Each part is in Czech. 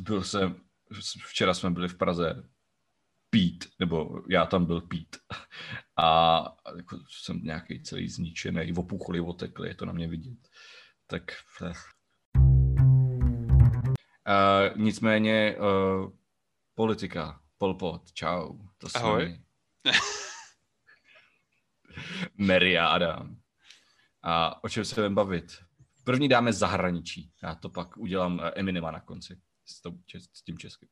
Byl jsem, včera jsme byli v Praze Pít, nebo já tam byl Pít. A jako jsem nějaký celý zničený, opuchlý, otekli, je to na mě vidět. Tak Uh, nicméně uh, politika, Polpot, čau. To Ahoj. Mary a Adam. A o čem se budeme bavit? První dáme zahraničí. Já to pak udělám eh, Eminema na konci s, s tím českým.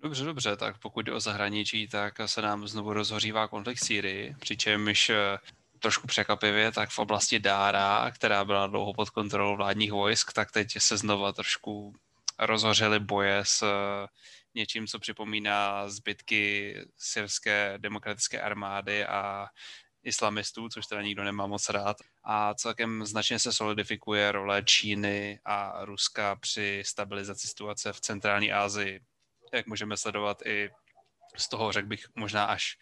Dobře, dobře, tak pokud jde o zahraničí, tak se nám znovu rozhořívá konflikt Sýrii, přičemž eh, trošku překvapivě, tak v oblasti Dára, která byla dlouho pod kontrolou vládních vojsk, tak teď se znova trošku rozhořely boje s eh, něčím, co připomíná zbytky syrské demokratické armády a islamistů, což teda nikdo nemá moc rád. A celkem značně se solidifikuje role Číny a Ruska při stabilizaci situace v centrální Asii. Jak můžeme sledovat i z toho, řekl bych, možná až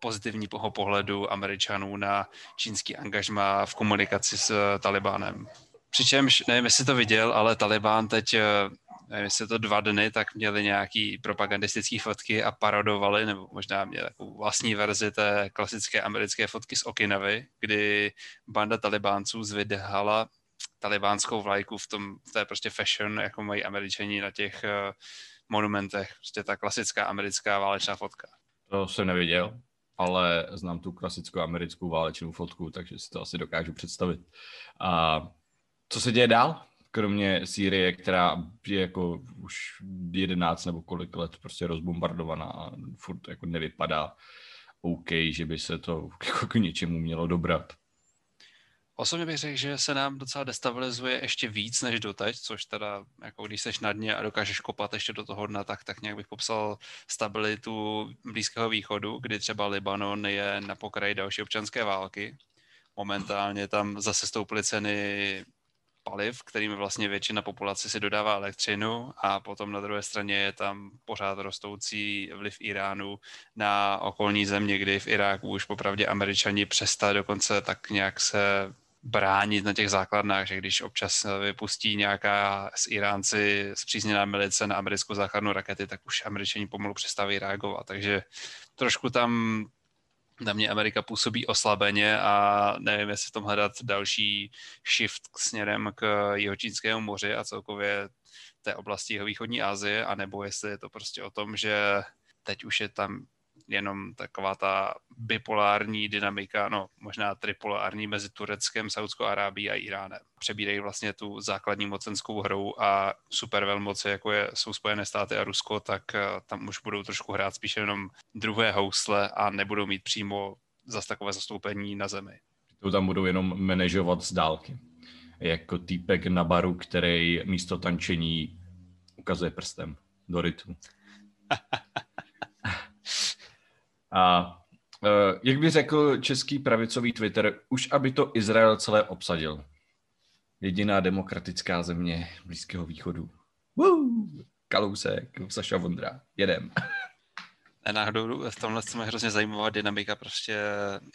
pozitivního pohledu Američanů na čínský angažma v komunikaci s Talibánem. Přičemž, nevím, jestli to viděl, ale Talibán teď nevím, jestli to dva dny, tak měli nějaký propagandistický fotky a parodovali, nebo možná měli takovou vlastní verzi té klasické americké fotky z Okinavy, kdy banda talibánců zvydehala talibánskou vlajku v tom, v té prostě fashion, jako mají američani na těch uh, monumentech. Prostě ta klasická americká válečná fotka. To jsem neviděl, ale znám tu klasickou americkou válečnou fotku, takže si to asi dokážu představit. A co se děje dál? Kromě Sýrie, která je jako už 11 nebo kolik let prostě rozbombardovaná a furt jako nevypadá OK, že by se to jako k něčemu mělo dobrat. Osobně bych řekl, že se nám docela destabilizuje ještě víc než doteď, což teda, jako když seš na dně a dokážeš kopat ještě do toho dna, tak, tak nějak bych popsal stabilitu Blízkého východu, kdy třeba Libanon je na pokraji další občanské války. Momentálně tam zase stouply ceny paliv, kterými vlastně většina populace si dodává elektřinu a potom na druhé straně je tam pořád rostoucí vliv Iránu na okolní země, kdy v Iráku už popravdě američani přestali dokonce tak nějak se bránit na těch základnách, že když občas vypustí nějaká z Iránci zpřízněná milice na americkou základnu rakety, tak už američani pomalu přestaví reagovat. Takže trošku tam na mě Amerika působí oslabeně a nevím, jestli v tom hledat další shift směrem k jihočínskému moři a celkově té oblasti jeho východní Asie, anebo jestli je to prostě o tom, že teď už je tam jenom taková ta bipolární dynamika, no možná tripolární mezi Tureckem, Saudskou Arábií a Iránem. Přebírají vlastně tu základní mocenskou hru a supervelmoci, jako je, jsou Spojené státy a Rusko, tak eh, tam už budou trošku hrát spíše jenom druhé housle a nebudou mít přímo zas takové zastoupení na zemi. To tam budou jenom manažovat z dálky. Jako týpek na baru, který místo tančení ukazuje prstem do rytmu. A uh, jak by řekl český pravicový Twitter, už aby to Izrael celé obsadil. Jediná demokratická země Blízkého východu. Woo! Kalousek, Saša Vondra. Jedem. Náhodou v tomhle je hrozně zajímavá dynamika. Prostě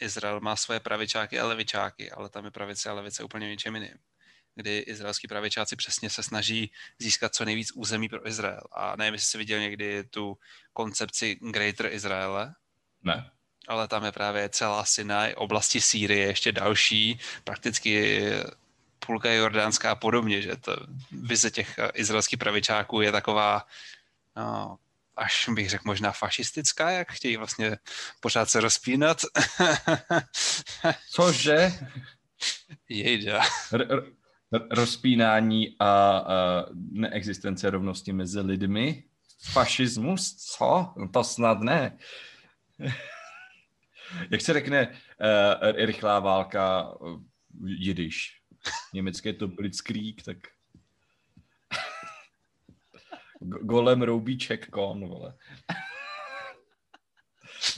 Izrael má svoje pravičáky a levičáky, ale tam je pravice a levice úplně něčem jiným kdy izraelský pravičáci přesně se snaží získat co nejvíc území pro Izrael. A nevím, jestli jsi viděl někdy tu koncepci Greater Izraele, ne. Ale tam je právě celá Sinaj, oblasti Sýrie, ještě další, prakticky půlka jordánská a podobně, že to vize těch izraelských pravičáků je taková, no, až bych řekl možná fašistická, jak chtějí vlastně pořád se rozpínat. Cože? Jejda. R- r- rozpínání a, a neexistence rovnosti mezi lidmi? Fašismus? Co? No to snad ne. Jak se řekne uh, rychlá válka uh, jidiš? Německé to blitzkrieg, tak golem roubíček kon, vole.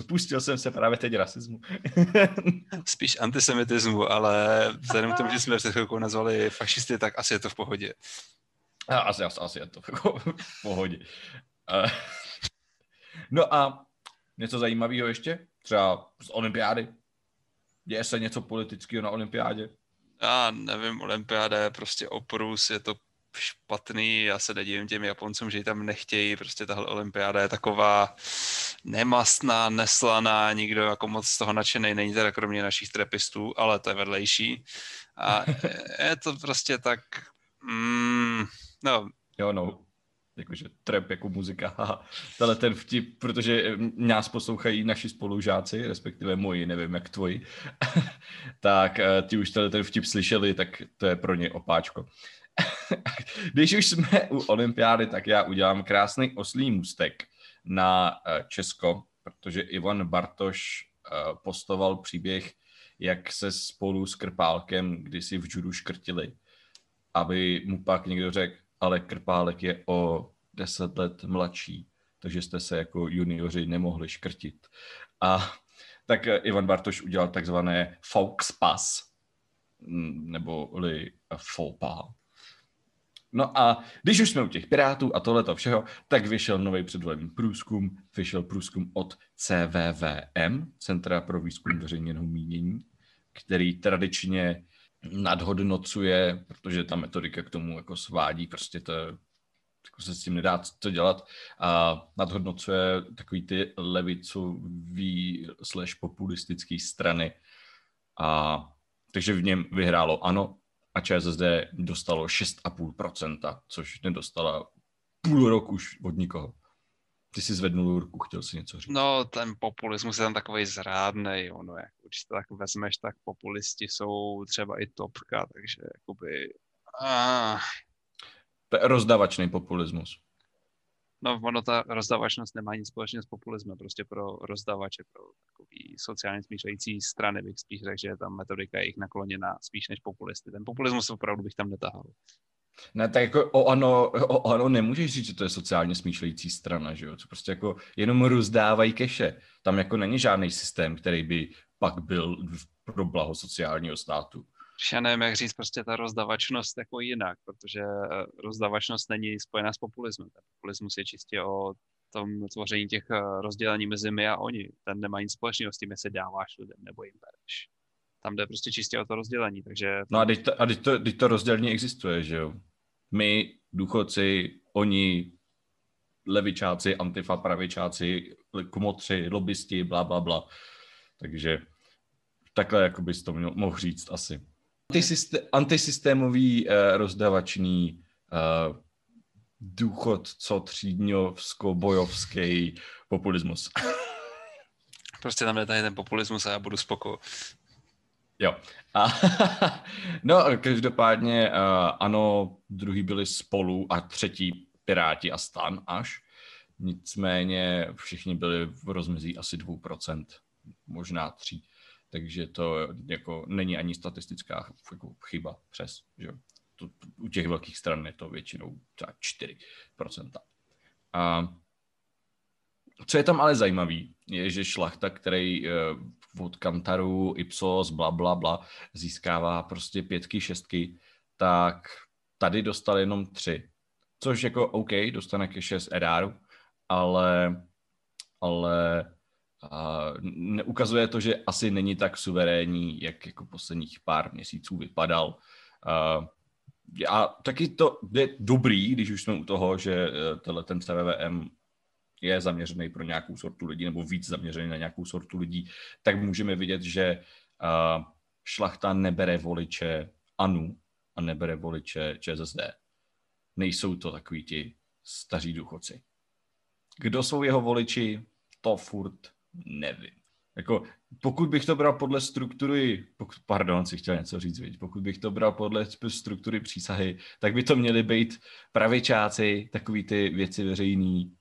Pustil jsem se právě teď rasismu. Spíš antisemitismu, ale vzhledem k tomu, že jsme před chvilkou nazvali fašisty, tak asi je to v pohodě. Asi, asi, asi je to v pohodě. No a Něco zajímavého ještě? Třeba z olympiády? Děje se něco politického na olympiádě? Já nevím, olympiáda je prostě oprus, je to špatný, já se nedivím těm Japoncům, že ji tam nechtějí, prostě tahle olympiáda je taková nemastná, neslaná, nikdo jako moc z toho nadšený není teda kromě našich trepistů, ale to je vedlejší. A je to prostě tak, mm, no. Jo, no, jakože trap jako muzika. Tenhle ten vtip, protože nás poslouchají naši spolužáci, respektive moji, nevím jak tvoji, tak eh, ti už ten vtip slyšeli, tak to je pro ně opáčko. Když už jsme u olympiády, tak já udělám krásný oslý můstek na eh, Česko, protože Ivan Bartoš eh, postoval příběh, jak se spolu s Krpálkem kdysi v judu škrtili, aby mu pak někdo řekl, ale Krpálek je o deset let mladší, takže jste se jako junioři nemohli škrtit. A tak Ivan Bartoš udělal takzvané nebo li faux pas. No a když už jsme u těch Pirátů a tohleto všeho, tak vyšel nový předvolební průzkum, vyšel průzkum od CVVM, Centra pro výzkum veřejného mínění, který tradičně nadhodnocuje, protože ta metodika k tomu jako svádí, prostě to jako se s tím nedá co dělat a nadhodnocuje takový ty levicový slash populistický strany a takže v něm vyhrálo ano a ČSSD dostalo 6,5%, což nedostala půl roku už od nikoho. Ty si zvednul ruku, chtěl si něco říct. No, ten populismus je tam takový zrádnej, ono, jak když to tak vezmeš, tak populisti jsou třeba i topka, takže jakoby... Ah. To je rozdavačný populismus. No, ono ta rozdavačnost nemá nic společného s populismem, prostě pro rozdavače, pro takový sociálně smýšlející strany bych spíš řekl, že ta metodika je jich nakloněna spíš než populisty. Ten populismus opravdu bych tam netahal. Ne, tak jako o ano, o ano nemůžeš říct, že to je sociálně smýšlející strana, že jo? Co prostě jako jenom rozdávají keše. Tam jako není žádný systém, který by pak byl pro blaho sociálního státu. Já nevím, jak říct prostě ta rozdavačnost jako jinak, protože eh, rozdavačnost není spojená s populismem. Ten populismus je čistě o tom tvoření těch eh, rozdělení mezi my a oni. Ten nemá nic společného s tím, jestli dáváš lidem nebo jim bereš. Tam jde prostě čistě o to rozdělení, takže... No a teď to, a teď to, teď to rozdělení existuje, že jo? My, důchodci, oni, levičáci, antifa, pravičáci, komotři, lobbysti, bla, bla, bla. Takže takhle jako bys to mohl říct asi. Antisystém, antisystémový uh, rozdavačný uh, důchod, co třídňovsko-bojovský populismus. Prostě tam je tady ten populismus a já budu spoko. Jo. A, no, každopádně uh, ano, druhý byli spolu a třetí Piráti a Stan až. Nicméně všichni byli v rozmezí asi 2%, možná 3%. Takže to jako není ani statistická jako chyba přes. Že? To, u těch velkých stran je to většinou třeba 4%. A co je tam ale zajímavý, je, že šlachta, který uh, od Kantaru, Ipsos, bla, bla, bla, získává prostě pětky, šestky, tak tady dostal jenom tři. Což jako OK, dostane ke šest edáru, ale, ale uh, ukazuje to, že asi není tak suverénní, jak jako posledních pár měsíců vypadal. Uh, a taky to je dobrý, když už jsme u toho, že uh, tenhle ten CVVM je zaměřený pro nějakou sortu lidí nebo víc zaměřený na nějakou sortu lidí, tak můžeme vidět, že uh, šlachta nebere voliče ANU a nebere voliče ČSSD. Nejsou to takový ti staří důchodci. Kdo jsou jeho voliči, to furt nevím. Jako, pokud bych to bral podle struktury, pokud, pardon, si chtěl něco říct, viď? pokud bych to bral podle struktury přísahy, tak by to měly být pravičáci, takový ty věci veřejný,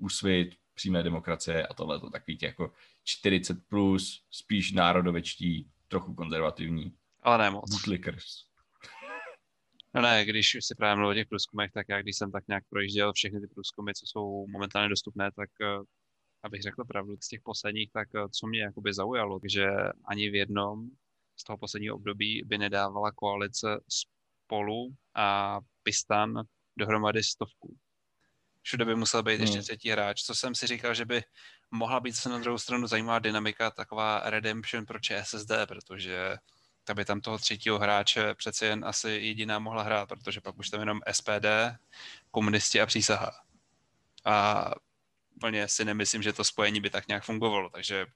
úsvit, přímé demokracie a tohle to takový těch jako 40 plus, spíš národovečtí, trochu konzervativní. Ale ne moc. Bootlickers. No ne, když si právě mluvil o těch průzkumech, tak já když jsem tak nějak projížděl všechny ty průzkumy, co jsou momentálně dostupné, tak eh, abych řekl pravdu, z těch posledních, tak eh, co mě jakoby zaujalo, že ani v jednom z toho posledního období by nedávala koalice spolu a Pistan dohromady stovku. Všude by musel být ještě hmm. třetí hráč, co jsem si říkal, že by mohla být se na druhou stranu zajímavá dynamika, taková redemption pro ČSSD, protože tak by tam toho třetího hráče přece jen asi jediná mohla hrát, protože pak už tam jenom SPD, komunisti a přísaha. A úplně si nemyslím, že to spojení by tak nějak fungovalo, takže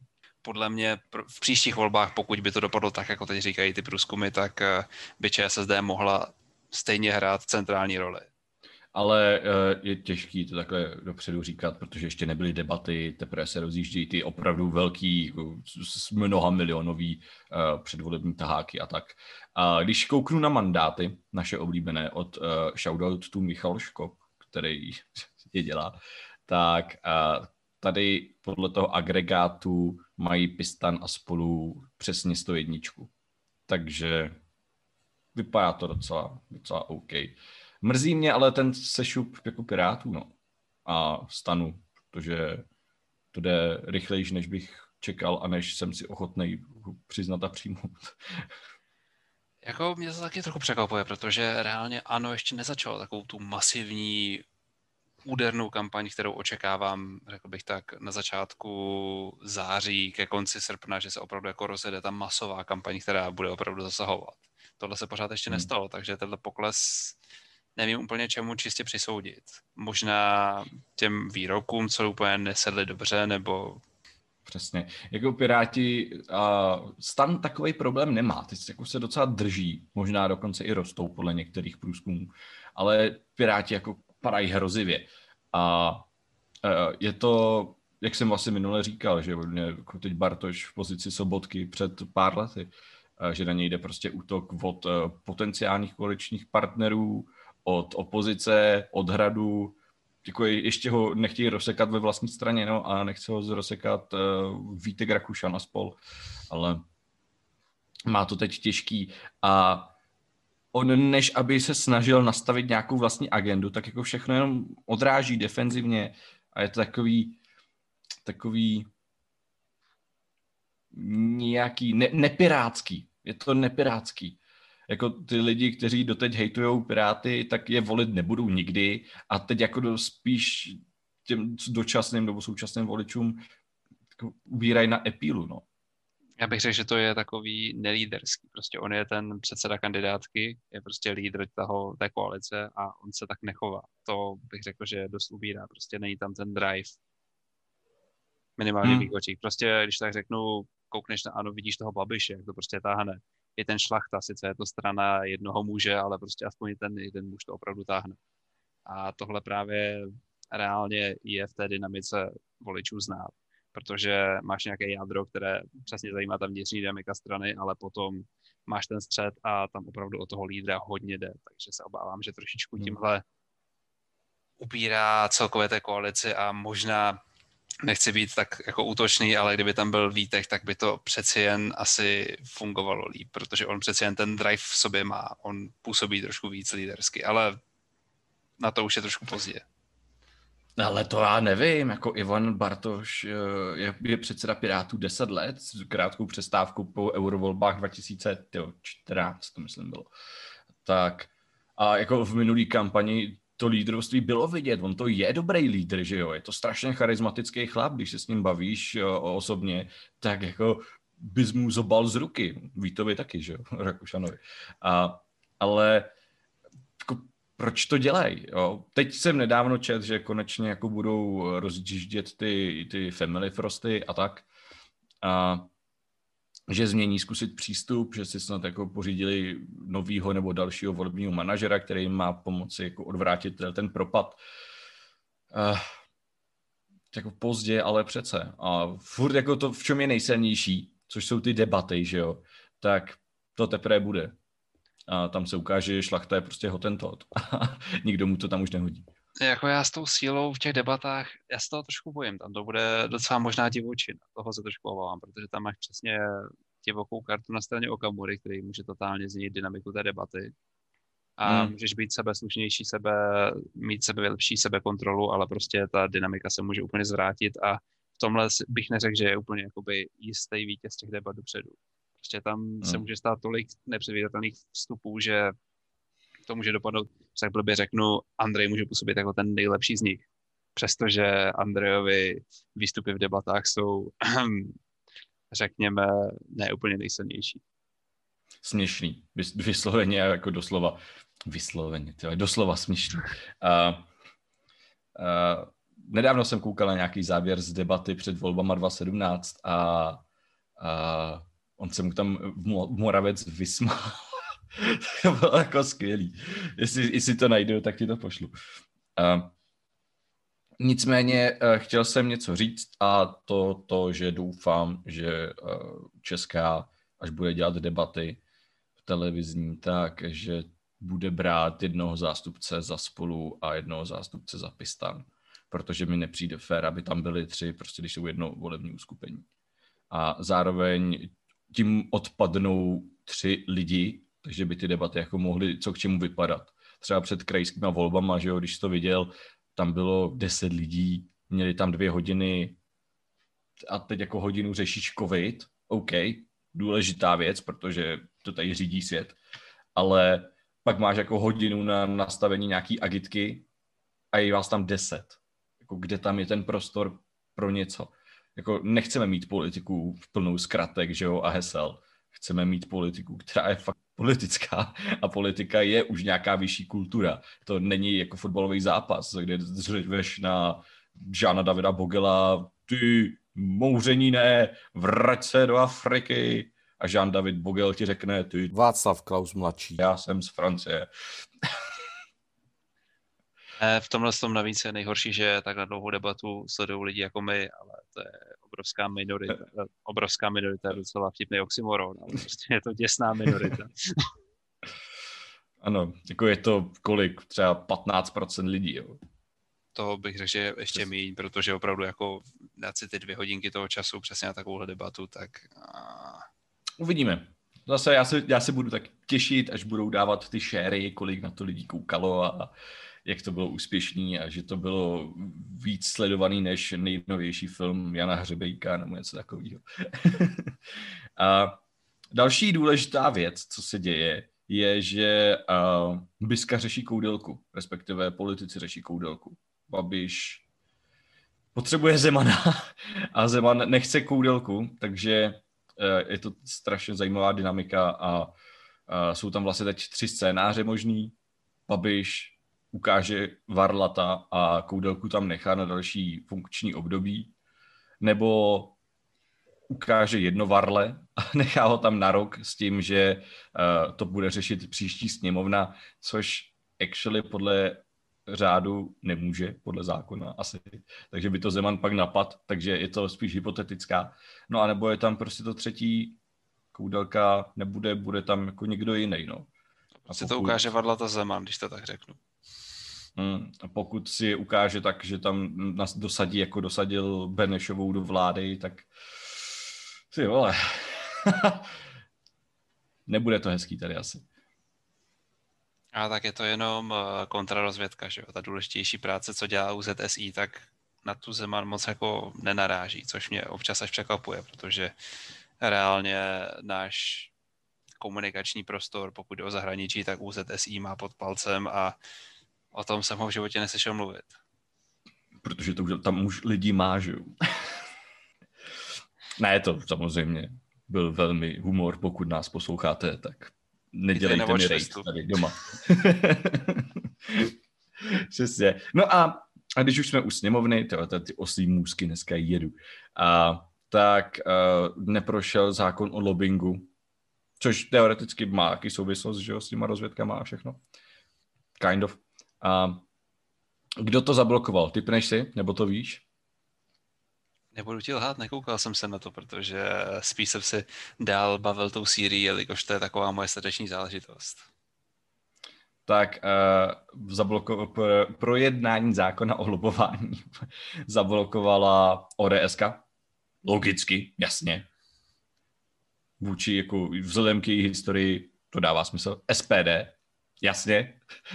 podle mě v příštích volbách, pokud by to dopadlo tak, jako teď říkají ty průzkumy, tak eh, by ČSSD mohla stejně hrát centrální roli. Ale eh, je těžký to takhle dopředu říkat, protože ještě nebyly debaty, teprve se rozjíždějí ty opravdu velký, jako mnoha milionový eh, předvolební taháky a tak. A když kouknu na mandáty, naše oblíbené od Shoutout to Michal Škop, který je dělá, tak tady podle toho agregátu mají Pistan a spolu přesně 101. Takže vypadá to docela, docela OK. Mrzí mě ale ten sešup jako Pirátů, no. A stanu, protože to jde rychlejší, než bych čekal a než jsem si ochotný přiznat a přijmout. Jako mě to taky trochu překvapuje, protože reálně ano, ještě nezačalo takovou tu masivní údernou kampaň, kterou očekávám, řekl bych tak, na začátku září ke konci srpna, že se opravdu jako rozjede ta masová kampaň, která bude opravdu zasahovat. Tohle se pořád ještě hmm. nestalo, takže tenhle pokles nevím úplně čemu čistě přisoudit. Možná těm výrokům, co úplně nesedli dobře, nebo Přesně. Jako Piráti, uh, stan takový problém nemá. Teď jako se docela drží, možná dokonce i rostou podle některých průzkumů, ale Piráti jako padají hrozivě. A uh, je to, jak jsem vlastně minule říkal, že jako teď Bartoš v pozici sobotky před pár lety, uh, že na něj jde prostě útok od uh, potenciálních koaličních partnerů, od opozice, od hradu, jako ještě ho nechtějí rozsekat ve vlastní straně, no, a nechce ho rozsekat uh, Vítek Rakušan a spol, ale má to teď těžký a on než aby se snažil nastavit nějakou vlastní agendu, tak jako všechno jenom odráží defenzivně a je to takový takový nějaký ne, nepirátský. Je to nepirátský jako ty lidi, kteří doteď hejtujou Piráty, tak je volit nebudou nikdy a teď jako do, spíš těm dočasným nebo současným voličům jako ubírají na epílu, no. Já bych řekl, že to je takový nelíderský. Prostě on je ten předseda kandidátky, je prostě lídr toho, té koalice a on se tak nechová. To bych řekl, že dost ubírá. Prostě není tam ten drive. Minimálně hmm. v očích. Prostě, když tak řeknu, koukneš na ano, vidíš toho babiše, jak to prostě táhne je ten šlachta, sice je to strana jednoho muže, ale prostě aspoň ten jeden muž to opravdu táhne. A tohle právě reálně je v té dynamice voličů znát, protože máš nějaké jádro, které přesně zajímá ta vnitřní dynamika strany, ale potom máš ten střed a tam opravdu o toho lídra hodně jde, takže se obávám, že trošičku hmm. tímhle upírá celkové té koalici a možná nechci být tak jako útočný, ale kdyby tam byl Vítek, tak by to přeci jen asi fungovalo líp, protože on přeci jen ten drive v sobě má, on působí trošku víc lídersky, ale na to už je trošku pozdě. Ale to já nevím, jako Ivan Bartoš eh, je, je předseda Pirátů 10 let, s krátkou přestávkou po eurovolbách 2014, to myslím bylo. Tak a jako v minulý kampani to lídrovství bylo vidět. On to je dobrý lídr, že jo. Je to strašně charismatický chlap, když se s ním bavíš jo, osobně, tak jako bys mu zobal z ruky. Vítovi taky, že jo, Rakušanovi. A, ale jako, proč to dělají? Teď jsem nedávno čet, že konečně jako budou rozjíždět ty, ty family frosty a tak. A že změní zkusit přístup, že si snad jako pořídili novýho nebo dalšího volebního manažera, který jim má pomoci jako odvrátit ten propad. Uh, jako pozdě, ale přece. A furt jako to, v čem je nejsilnější, což jsou ty debaty, že jo, tak to teprve bude. A tam se ukáže, že šlachta je prostě hotentot. Nikdo mu to tam už nehodí. Jako já s tou sílou v těch debatách, já se toho trošku bojím. Tam to bude docela možná divočina. Toho se trošku obávám, protože tam máš přesně divokou kartu na straně Okamury, který může totálně změnit dynamiku té debaty. A hmm. můžeš být sebe slušnější, sebe, mít sebe lepší sebekontrolu, ale prostě ta dynamika se může úplně zvrátit a v tomhle bych neřekl, že je úplně jakoby jistý vítěz těch debat dopředu. Prostě tam hmm. se může stát tolik nepředvídatelných vstupů, že to může dopadnout, tak blbě řeknu, Andrej může působit jako ten nejlepší z nich. Přestože Andrejovi výstupy v debatách jsou, řekněme, ne úplně nejsilnější. směšný. Vysloveně jako doslova. Vysloveně, tyhle, doslova směšný. Uh, uh, nedávno jsem koukal na nějaký závěr z debaty před volbama 2017 a, a on se mu tam Moravec vysmál. to bylo jako skvělý. Jestli, jestli to najdu, tak ti to pošlu. Uh, nicméně uh, chtěl jsem něco říct a to, to že doufám, že uh, Česká, až bude dělat debaty v televizní, tak, že bude brát jednoho zástupce za spolu a jednoho zástupce za Pistan protože mi nepřijde fér, aby tam byly tři, prostě když jsou jedno volební uskupení. A zároveň tím odpadnou tři lidi, takže by ty debaty jako mohly co k čemu vypadat. Třeba před krajskýma volbama, že jo, když to viděl, tam bylo deset lidí, měli tam dvě hodiny a teď jako hodinu řešíš covid, OK, důležitá věc, protože to tady řídí svět, ale pak máš jako hodinu na nastavení nějaký agitky a je vás tam deset jako kde tam je ten prostor pro něco. Jako nechceme mít politiku v plnou zkratek, že jo, a hesel. Chceme mít politiku, která je fakt politická a politika je už nějaká vyšší kultura. To není jako fotbalový zápas, kde řveš na Žána Davida Bogela, ty mouření ne, vrať se do Afriky. A Jean David Bogel ti řekne, ty... Václav Klaus mladší. Já jsem z Francie. V tomhle tom navíc je nejhorší, že tak na dlouhou debatu sledují lidi jako my, ale to je obrovská minorita. Obrovská minorita je docela vtipný oxymoron, ale prostě je to děsná minorita. ano, jako je to kolik? Třeba 15% lidí, jo? To bych řekl, že je ještě méně, protože opravdu jako dát si ty dvě hodinky toho času přesně na takovouhle debatu, tak... Uvidíme. Zase já se, já se budu tak těšit, až budou dávat ty šéry, kolik na to lidí koukalo a, jak to bylo úspěšný a že to bylo víc sledovaný než nejnovější film Jana Hřebejka nebo něco takového. a další důležitá věc, co se děje, je, že uh, Biska řeší koudelku, respektive politici řeší koudelku. Babiš potřebuje Zemana a Zeman nechce koudelku, takže uh, je to strašně zajímavá dynamika a uh, jsou tam vlastně teď tři scénáře možný. Babiš ukáže varlata a koudelku tam nechá na další funkční období, nebo ukáže jedno varle a nechá ho tam na rok s tím, že uh, to bude řešit příští sněmovna, což actually podle řádu nemůže, podle zákona asi. Takže by to Zeman pak napad, takže je to spíš hypotetická. No a nebo je tam prostě to třetí koudelka, nebude, bude tam jako někdo jiný, no. A pokud... to ukáže Varlata Zeman, když to tak řeknu. A pokud si ukáže tak, že tam nás dosadí, jako dosadil Benešovou do vlády, tak ty vole. Nebude to hezký tady asi. A tak je to jenom eh, kontrarozvědka, že jo? Ta důležitější práce, co dělá UZSI, tak na tu Zeman moc jako nenaráží, což mě občas až překvapuje, protože reálně náš komunikační prostor, pokud jde o zahraničí, tak UZSI má pod palcem a O tom jsem ho v životě neslyšel mluvit. Protože to už tam už lidi má, že jo? ne, to samozřejmě byl velmi humor, pokud nás posloucháte, tak nedělejte mi rejt tady doma. Přesně. No a, a když už jsme u sněmovny, tyhle ty oslí můzky dneska jedu, a, tak uh, neprošel zákon o lobbingu, což teoreticky má jaký souvislost, že jo, s těma rozvědkama a všechno. Kind of. A kdo to zablokoval? Typneš si, nebo to víš? Nebudu ti lhát, nekoukal jsem se na to, protože spíš jsem si dál bavil tou Sýrií, jelikož to je taková moje srdeční záležitost. Tak uh, zabloko- pro, projednání zákona o lobování zablokovala ODSK. Logicky, jasně. Vůči, jako vzhledem k její historii, to dává smysl. SPD, jasně,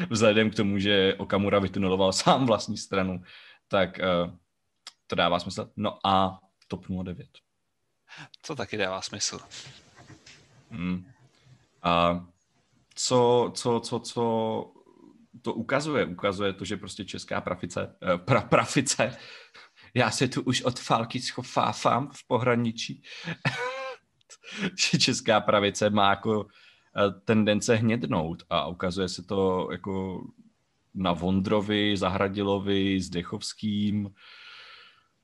vzhledem k tomu, že Okamura vytuneloval sám vlastní stranu, tak uh, to dává smysl. No a TOP 09. To taky dává smysl. Hmm. A co, co, co, co to ukazuje? Ukazuje to, že prostě česká prafice, eh, pra, prafice, já se tu už od Falky schofáfám v pohraničí, že česká pravice má jako tendence hnědnout a ukazuje se to jako na Vondrovi, Zahradilovi, Zdechovským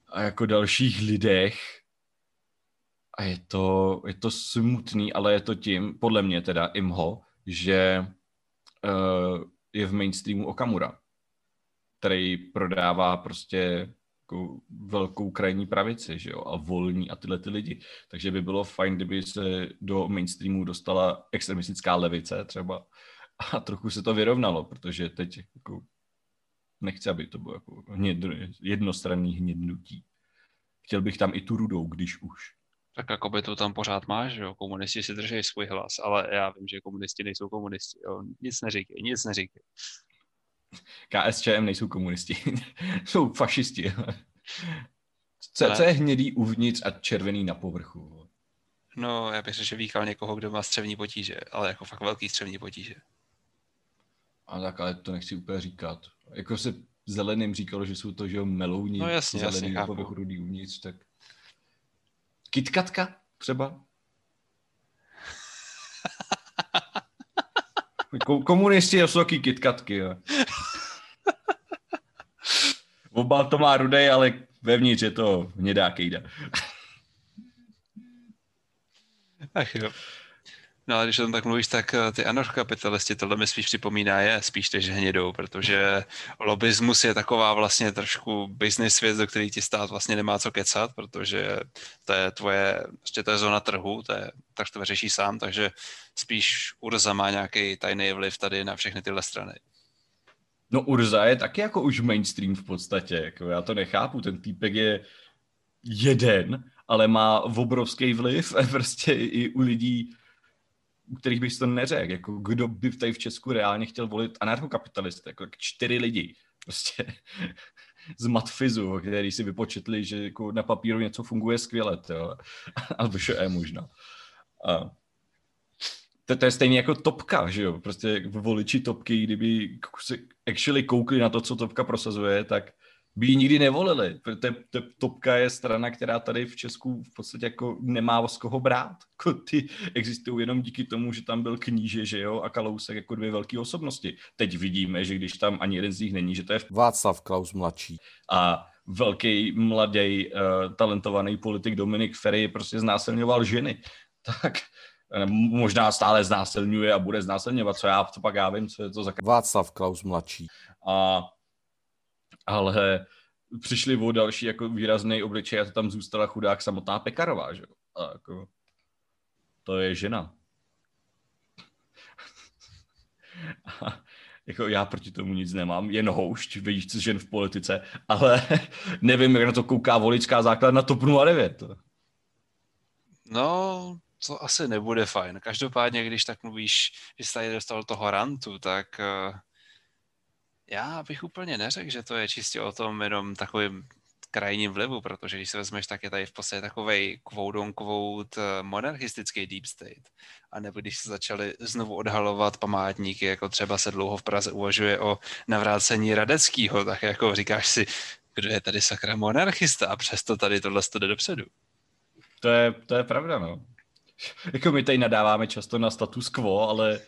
a jako dalších lidech. A je to, je to smutný, ale je to tím, podle mě teda imho, že uh, je v mainstreamu Okamura, který prodává prostě jako velkou krajní pravici, že jo, a volní a tyhle ty lidi. Takže by bylo fajn, kdyby se do mainstreamu dostala extremistická levice třeba a trochu se to vyrovnalo, protože teď jako nechci, aby to bylo jako jednostranný hnědnutí. Chtěl bych tam i tu rudou, když už. Tak jako by to tam pořád máš, že jo? Komunisti si drží svůj hlas, ale já vím, že komunisti nejsou komunisti, jo? Nic neříkej, nic neříkej. KSČM nejsou komunisti, jsou fašisti. Co, co je hnědý uvnitř a červený na povrchu? No, já bych řekl, že víkal někoho, kdo má střevní potíže, ale jako fakt velký střevní potíže. A tak, ale to nechci úplně říkat. Jako se zeleným říkalo, že jsou to, že jo, melouni, no jasně, zelený jasně, povrch rudý uvnitř, tak Kitkatka třeba? Komunisti jsou taky kitkatky, jo. Obal to má rudej, ale vevnitř je to hnědá kejda. Ach jo. No a když o tom tak mluvíš, tak eh, ty anarchokapitalisti, tohle mi spíš připomíná je spíš než hnědou, protože lobismus je taková vlastně trošku business svět, do který ti stát vlastně nemá co kecat, protože to je tvoje, prostě to je zóna trhu, to je, tak to vyřeší sám, takže spíš Urza má nějaký tajný vliv tady na všechny tyhle strany. No Urza je taky jako už mainstream v podstatě, jako já to nechápu, ten týpek je jeden, ale má obrovský vliv prostě i u lidí, u kterých bych to neřekl, jako kdo by tady v Česku reálně chtěl volit anarchokapitalisty, jako čtyři lidi, prostě z matfizu, který si vypočetli, že jako na papíru něco funguje skvěle, to, a to je možná. A to, to je stejně jako topka, že jo, prostě voliči topky, kdyby se actually koukli na to, co topka prosazuje, tak by ji nikdy nevolili. Protože Topka je strana, která tady v Česku v podstatě jako nemá z koho brát. Jako ty existují jenom díky tomu, že tam byl kníže, že jo, a Kalousek jako dvě velké osobnosti. Teď vidíme, že když tam ani jeden z nich není, že to je... Václav Klaus mladší. A velký, mladý, uh, talentovaný politik Dominik Ferry prostě znásilňoval ženy. Tak eh, možná stále znásilňuje a bude znásilňovat, co já, co pak já vím, co je to za... Václav Klaus mladší. A ale přišli o další jako výrazný obličej a to tam zůstala chudák samotná Pekarová, že A jako, to je žena. a jako já proti tomu nic nemám, jen houšť, vidíš, co žen v politice, ale nevím, jak na to kouká voličská základna TOP 09. No, to asi nebude fajn. Každopádně, když tak mluvíš, že jsi tady dostal toho rantu, tak uh já bych úplně neřekl, že to je čistě o tom jenom takovým krajním vlivu, protože když se vezmeš, tak je tady v podstatě takový quote on quote monarchistický deep state. A nebo když se začali znovu odhalovat památníky, jako třeba se dlouho v Praze uvažuje o navrácení Radeckého, tak jako říkáš si, kdo je tady sakra monarchista a přesto tady tohle jde dopředu. To je, to je pravda, no. Jako my tady nadáváme často na status quo, ale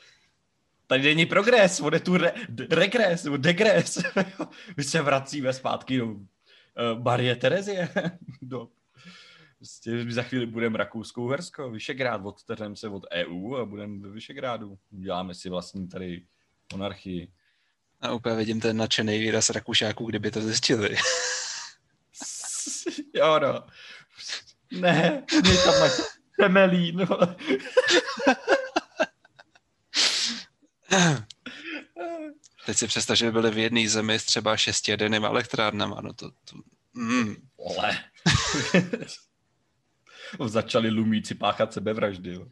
Tady není progres, bude tu re, regres, nebo degres. My se vracíme zpátky do uh, Marie Terezie. do, prostě za chvíli budeme Rakouskou Hersko, Vyšegrád, odtrhneme se od EU a budeme ve Vyšegrádu. Děláme si vlastní tady monarchii. A úplně vidím ten nadšený výraz Rakušáků, kdyby to zjistili. jo, no. Ne, mě tam temelí, no. Teď si představ, že by byli v jedné zemi s třeba šesti elektrárnama, no to... to mm. Ole. Začali lumíci páchat sebevraždy. Jo.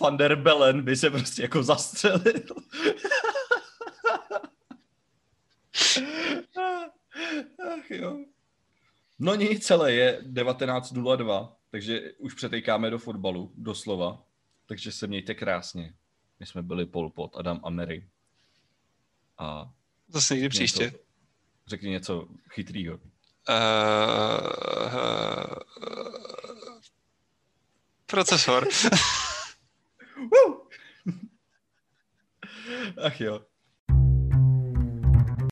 Van der Bellen by se prostě jako zastřelil. Ach jo. No nic, celé je 19.02, takže už přetejkáme do fotbalu, doslova. Takže se mějte krásně. My jsme byli Pol Pot, Adam a Mary. A Zase někdy příště. Něco, řekni něco chytrýho. Uh, uh, procesor. Ach jo.